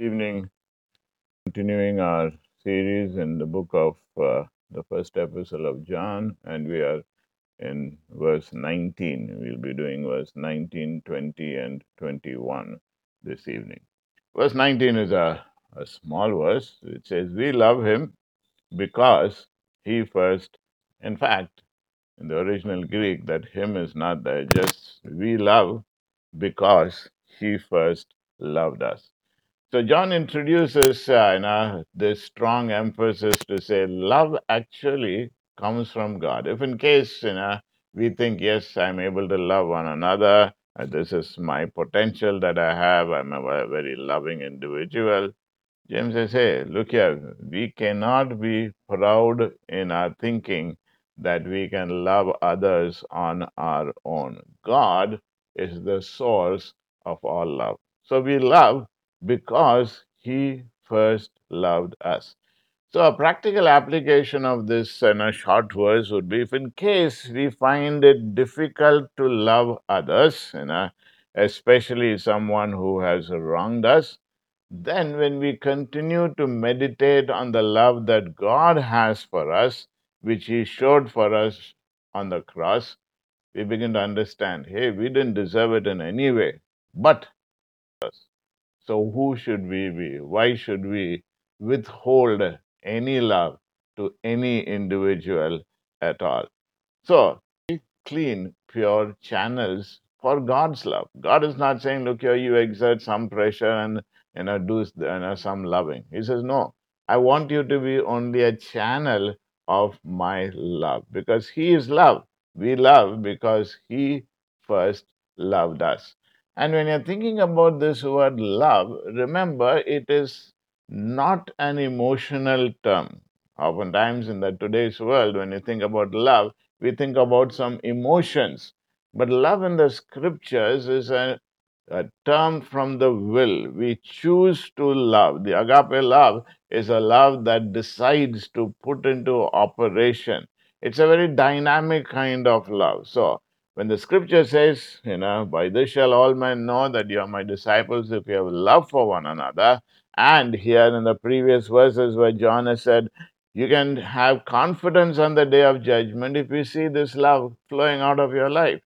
evening, continuing our series in the book of uh, the first epistle of John, and we are in verse 19. We'll be doing verse 19, 20, and 21 this evening. Verse 19 is a, a small verse. It says, We love him because he first, in fact, in the original Greek, that him is not there, just we love because he first loved us. So John introduces uh, you know, this strong emphasis to say love actually comes from God. If in case you know we think yes, I'm able to love one another, uh, this is my potential that I have. I'm a very loving individual. James says, hey, look here, we cannot be proud in our thinking that we can love others on our own. God is the source of all love. So we love because he first loved us. So, a practical application of this in a short verse would be if, in case we find it difficult to love others, you know, especially someone who has wronged us, then when we continue to meditate on the love that God has for us, which He showed for us on the cross, we begin to understand hey, we didn't deserve it in any way, but so, who should we be? Why should we withhold any love to any individual at all? So, clean, pure channels for God's love. God is not saying, look here, you exert some pressure and you know do you know, some loving. He says, no, I want you to be only a channel of my love because He is love. We love because He first loved us. And when you're thinking about this word love, remember it is not an emotional term. Oftentimes in the today's world, when you think about love, we think about some emotions. But love in the scriptures is a, a term from the will. We choose to love. The agape love is a love that decides to put into operation. It's a very dynamic kind of love. So, when the scripture says, you know, by this shall all men know that you are my disciples if you have love for one another, and here in the previous verses where John has said, you can have confidence on the day of judgment if you see this love flowing out of your life.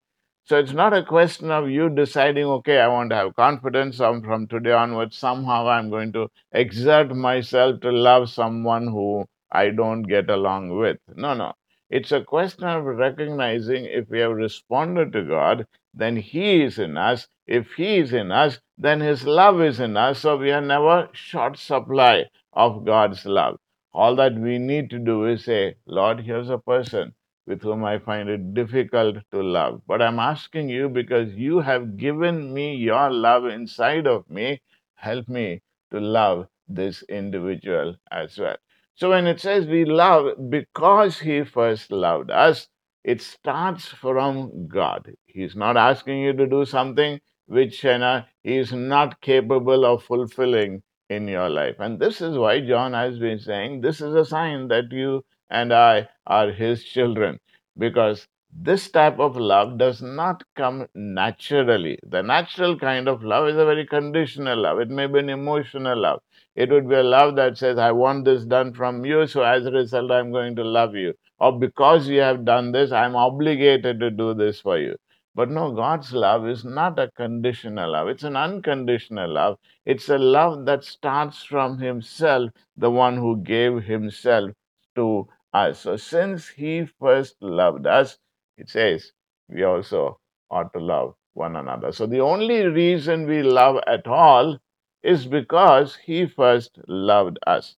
So it's not a question of you deciding, okay, I want to have confidence um, from today onwards. Somehow I'm going to exert myself to love someone who I don't get along with. No, no. It's a question of recognizing if we have responded to God, then He is in us. If He is in us, then His love is in us. So we are never short supply of God's love. All that we need to do is say, Lord, here's a person with whom I find it difficult to love. But I'm asking you because you have given me your love inside of me. Help me to love this individual as well. So when it says we love because he first loved us, it starts from God. He's not asking you to do something which you know, he is not capable of fulfilling in your life. And this is why John has been saying this is a sign that you and I are his children because this type of love does not come naturally. The natural kind of love is a very conditional love. It may be an emotional love. It would be a love that says, I want this done from you, so as a result, I'm going to love you. Or because you have done this, I'm obligated to do this for you. But no, God's love is not a conditional love, it's an unconditional love. It's a love that starts from Himself, the one who gave Himself to us. So, since He first loved us, it says we also ought to love one another. So, the only reason we love at all is because He first loved us.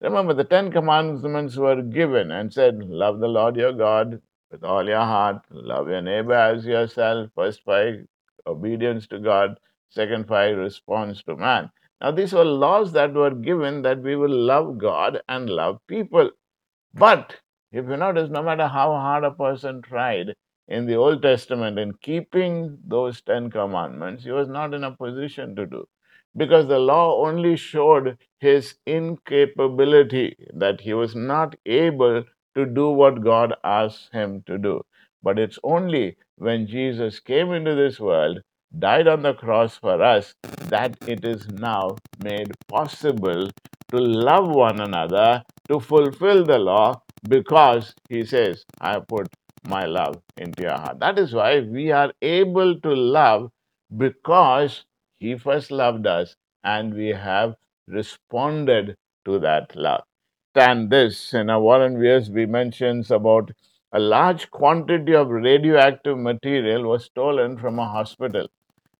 Remember, the Ten Commandments were given and said, Love the Lord your God with all your heart, love your neighbor as yourself. First five, obedience to God. Second five, response to man. Now, these were laws that were given that we will love God and love people. But if you notice, no matter how hard a person tried in the Old Testament in keeping those Ten Commandments, he was not in a position to do. Because the law only showed his incapability, that he was not able to do what God asked him to do. But it's only when Jesus came into this world died on the cross for us, that it is now made possible to love one another, to fulfill the law, because he says, I put my love into your heart. That is why we are able to love because he first loved us and we have responded to that love. And this, in a Warren Wiersbe mentions about a large quantity of radioactive material was stolen from a hospital.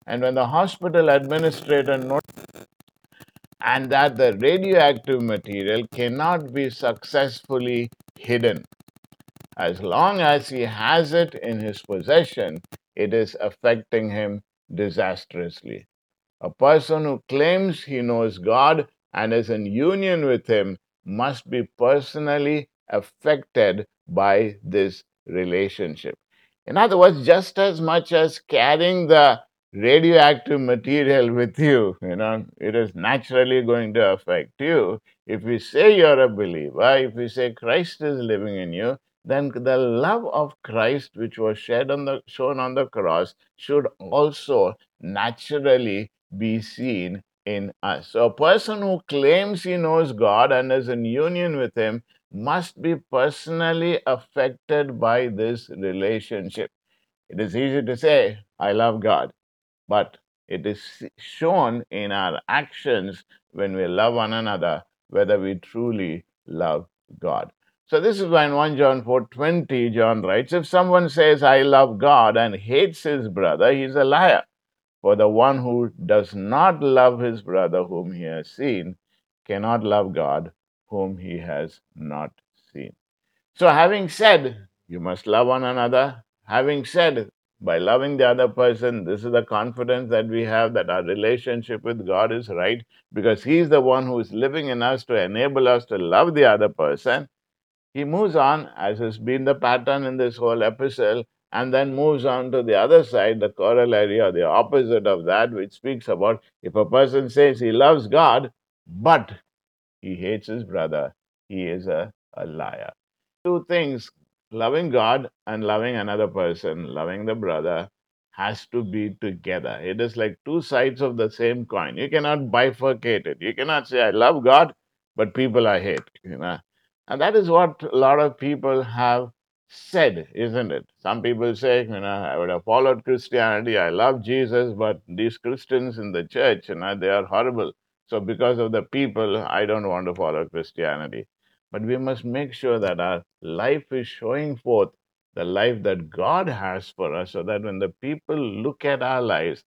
And when the hospital administrator noticed and that the radioactive material cannot be successfully hidden. As long as he has it in his possession, it is affecting him disastrously. A person who claims he knows God and is in union with him must be personally affected by this relationship. In other words, just as much as carrying the radioactive material with you, you know, it is naturally going to affect you. If we say you're a believer, if we say Christ is living in you, then the love of Christ, which was shed on the shown on the cross, should also naturally be seen in us. So a person who claims he knows God and is in union with him must be personally affected by this relationship. It is easy to say, I love God but it is shown in our actions when we love one another whether we truly love God. So this is why in 1 John 4:20 John writes if someone says I love God and hates his brother he's a liar for the one who does not love his brother whom he has seen cannot love God whom he has not seen. So having said you must love one another having said by loving the other person, this is the confidence that we have that our relationship with God is right because He's the one who is living in us to enable us to love the other person. He moves on, as has been the pattern in this whole epistle, and then moves on to the other side, the corollary or the opposite of that, which speaks about if a person says he loves God, but he hates his brother, he is a, a liar. Two things loving God and loving another person, loving the brother, has to be together. It is like two sides of the same coin. You cannot bifurcate it. You cannot say, I love God, but people I hate. You know? And that is what a lot of people have said, isn't it? Some people say, you know, I would have followed Christianity. I love Jesus, but these Christians in the church, you know, they are horrible. So because of the people, I don't want to follow Christianity. But we must make sure that our life is showing forth the life that God has for us so that when the people look at our lives,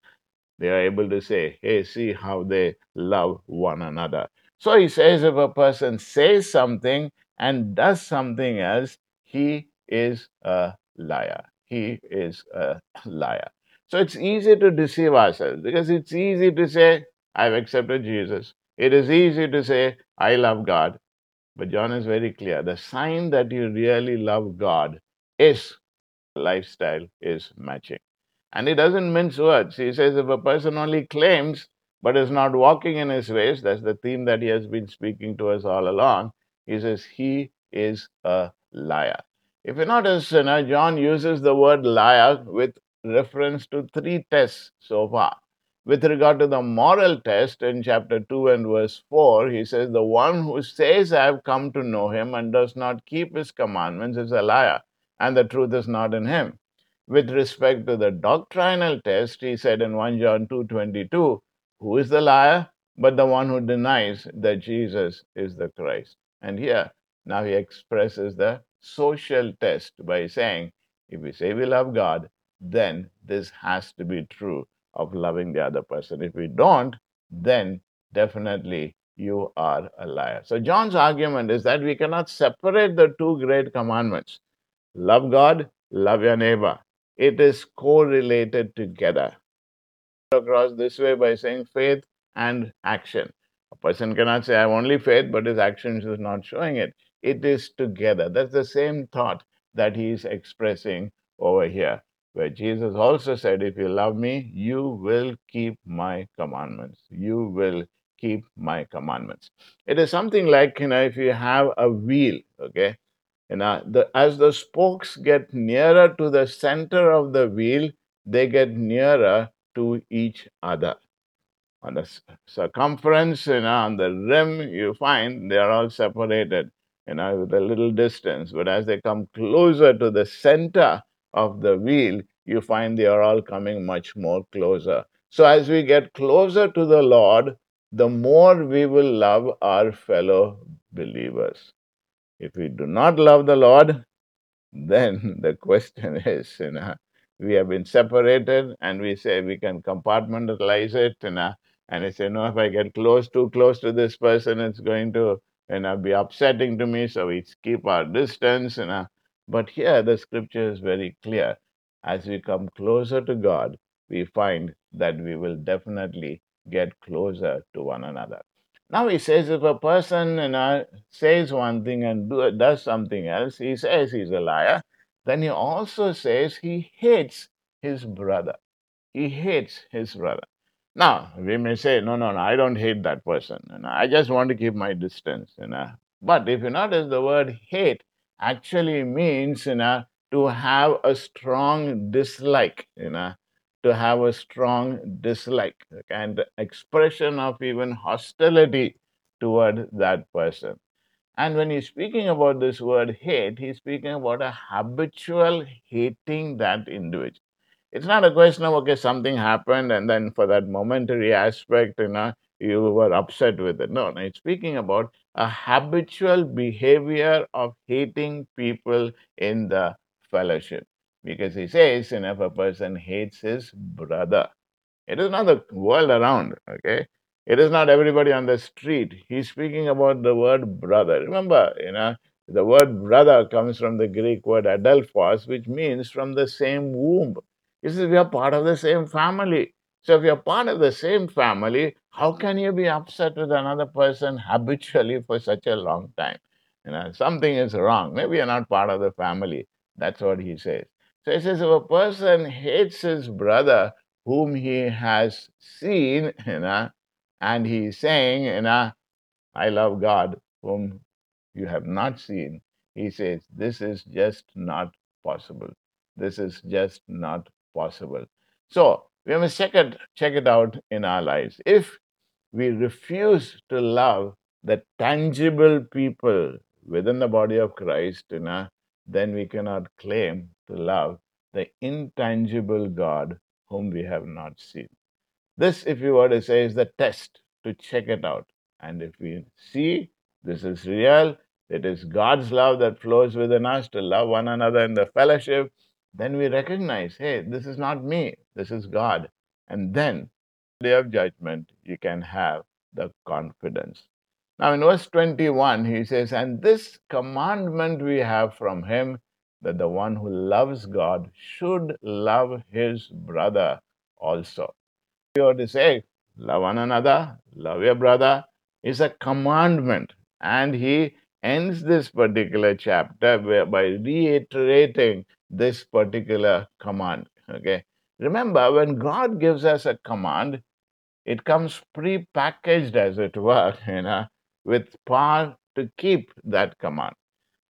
they are able to say, hey, see how they love one another. So he says if a person says something and does something else, he is a liar. He is a liar. So it's easy to deceive ourselves because it's easy to say, I've accepted Jesus. It is easy to say, I love God. But John is very clear. The sign that you really love God is lifestyle is matching. And he doesn't mince words. He says if a person only claims but is not walking in his ways, that's the theme that he has been speaking to us all along. He says he is a liar. If you're not a sinner, John uses the word liar with reference to three tests so far. With regard to the moral test in chapter 2 and verse 4, he says, The one who says, I have come to know him and does not keep his commandments is a liar, and the truth is not in him. With respect to the doctrinal test, he said in 1 John 2:22, Who is the liar? But the one who denies that Jesus is the Christ. And here, now he expresses the social test by saying, if we say we love God, then this has to be true of loving the other person. If we don't, then definitely you are a liar. So, John's argument is that we cannot separate the two great commandments love God, love your neighbor. It is correlated together. Across this way by saying faith and action. A person cannot say, I have only faith, but his actions is not showing it. It is together. That's the same thought that he is expressing over here where Jesus also said, If you love me, you will keep my commandments. You will keep my commandments. It is something like, you know, if you have a wheel, okay, you know, the, as the spokes get nearer to the center of the wheel, they get nearer to each other. On the circumference, you know, on the rim, you find they are all separated, you know, with a little distance. But as they come closer to the center of the wheel, you find they are all coming much more closer. So as we get closer to the Lord, the more we will love our fellow believers. If we do not love the Lord, then the question is, you know, we have been separated and we say we can compartmentalize it, you know, and I say, no, if I get close, too close to this person, it's going to, you know, be upsetting to me. So we keep our distance, you know. But here the scripture is very clear. As we come closer to God, we find that we will definitely get closer to one another. Now he says if a person you know, says one thing and do, does something else, he says he's a liar. Then he also says he hates his brother. He hates his brother. Now we may say, no, no, no, I don't hate that person. You know, I just want to keep my distance. You know. But if you notice, the word hate actually means, you know, to have a strong dislike. You know, to have a strong dislike and expression of even hostility toward that person. And when he's speaking about this word hate, he's speaking about a habitual hating that individual. It's not a question of, okay, something happened and then for that momentary aspect, you know, you were upset with it. No, no, it's speaking about a habitual behavior of hating people in the fellowship. Because he says, know, if a person hates his brother, it is not the world around, okay? It is not everybody on the street. He's speaking about the word brother. Remember, you know, the word brother comes from the Greek word adelphos, which means from the same womb. He says we are part of the same family. So if you're part of the same family, how can you be upset with another person habitually for such a long time? You know, something is wrong. Maybe you're not part of the family. That's what he says. So he says if a person hates his brother whom he has seen, you know, and he's saying, you know, I love God whom you have not seen. He says, this is just not possible. This is just not possible. So we must check it, check it out in our lives. If we refuse to love the tangible people within the body of Christ, you know, then we cannot claim to love the intangible God whom we have not seen. This, if you were to say, is the test to check it out. And if we see this is real, it is God's love that flows within us to love one another in the fellowship, then we recognize, hey, this is not me, this is God. And then, day of judgment, you can have the confidence. Now, in verse 21, he says, And this commandment we have from him that the one who loves God should love his brother also. You ought to say, love one another, love your brother, is a commandment. And he ends this particular chapter by by reiterating this particular command. Okay. Remember, when God gives us a command, it comes pre-packaged, as it were, you know, with power to keep that command.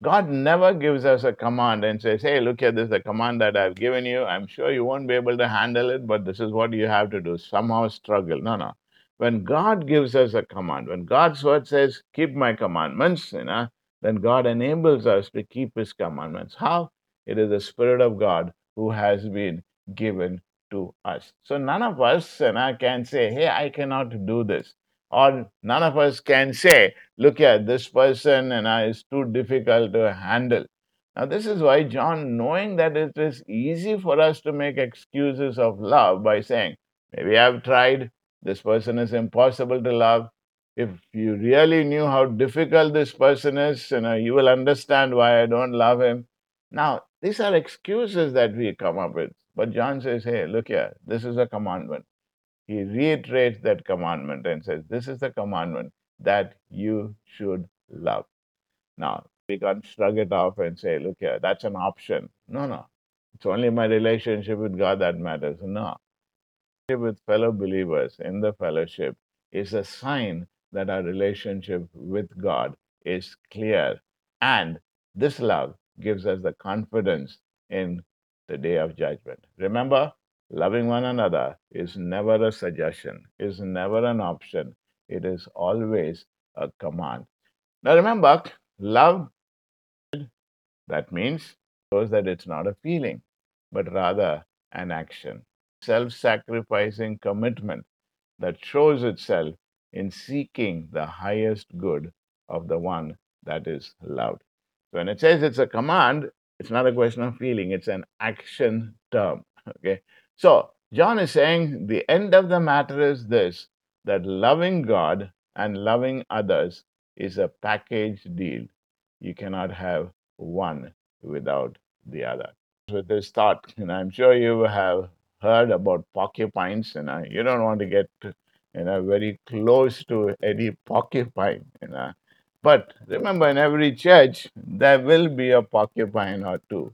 God never gives us a command and says, Hey, look here, this is the command that I've given you. I'm sure you won't be able to handle it, but this is what you have to do. Somehow struggle. No, no. When God gives us a command, when God's word says, Keep my commandments, you know, then God enables us to keep his commandments. How? It is the Spirit of God who has been given to us. So none of us know, can say, Hey, I cannot do this. Or none of us can say, look at this person and I is too difficult to handle. Now, this is why John, knowing that it is easy for us to make excuses of love by saying, maybe I've tried, this person is impossible to love. If you really knew how difficult this person is, you know, you will understand why I don't love him. Now, these are excuses that we come up with. But John says, hey, look here, this is a commandment he reiterates that commandment and says, This is the commandment that you should love. Now, we can't shrug it off and say, Look here, that's an option. No, no. It's only my relationship with God that matters. No. With fellow believers in the fellowship is a sign that our relationship with God is clear. And this love gives us the confidence in the day of judgment. Remember, Loving one another is never a suggestion, is never an option. It is always a command. Now remember, love, that means, shows that it's not a feeling, but rather an action. Self sacrificing commitment that shows itself in seeking the highest good of the one that is loved. When it says it's a command, it's not a question of feeling, it's an action term. Okay. So John is saying the end of the matter is this that loving God and loving others is a package deal. You cannot have one without the other. With this thought, and I'm sure you have heard about porcupines, and I, you don't want to get you know very close to any porcupine, you know. But remember, in every church there will be a porcupine or two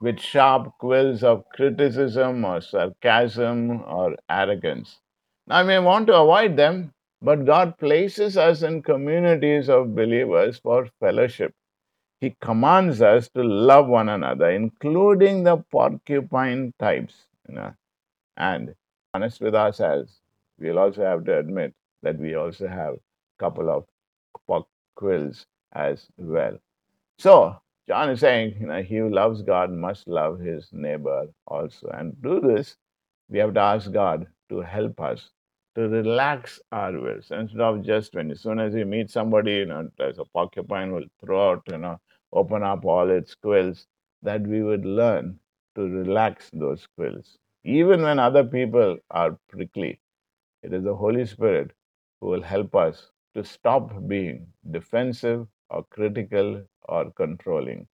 with sharp quills of criticism or sarcasm or arrogance. Now, I may want to avoid them, but God places us in communities of believers for fellowship. He commands us to love one another, including the porcupine types. You know, and honest with ourselves, we'll also have to admit that we also have a couple of quills as well. So John is saying, you know, he who loves God must love his neighbor also. And to do this, we have to ask God to help us to relax our wills instead of just when as soon as we meet somebody, you know, there's a porcupine will throw out, you know, open up all its quills, that we would learn to relax those quills. Even when other people are prickly, it is the Holy Spirit who will help us to stop being defensive or critical or controlling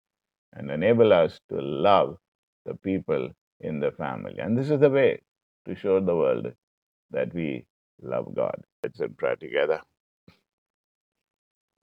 and enable us to love the people in the family. And this is the way to show the world that we love God. Let's pray together.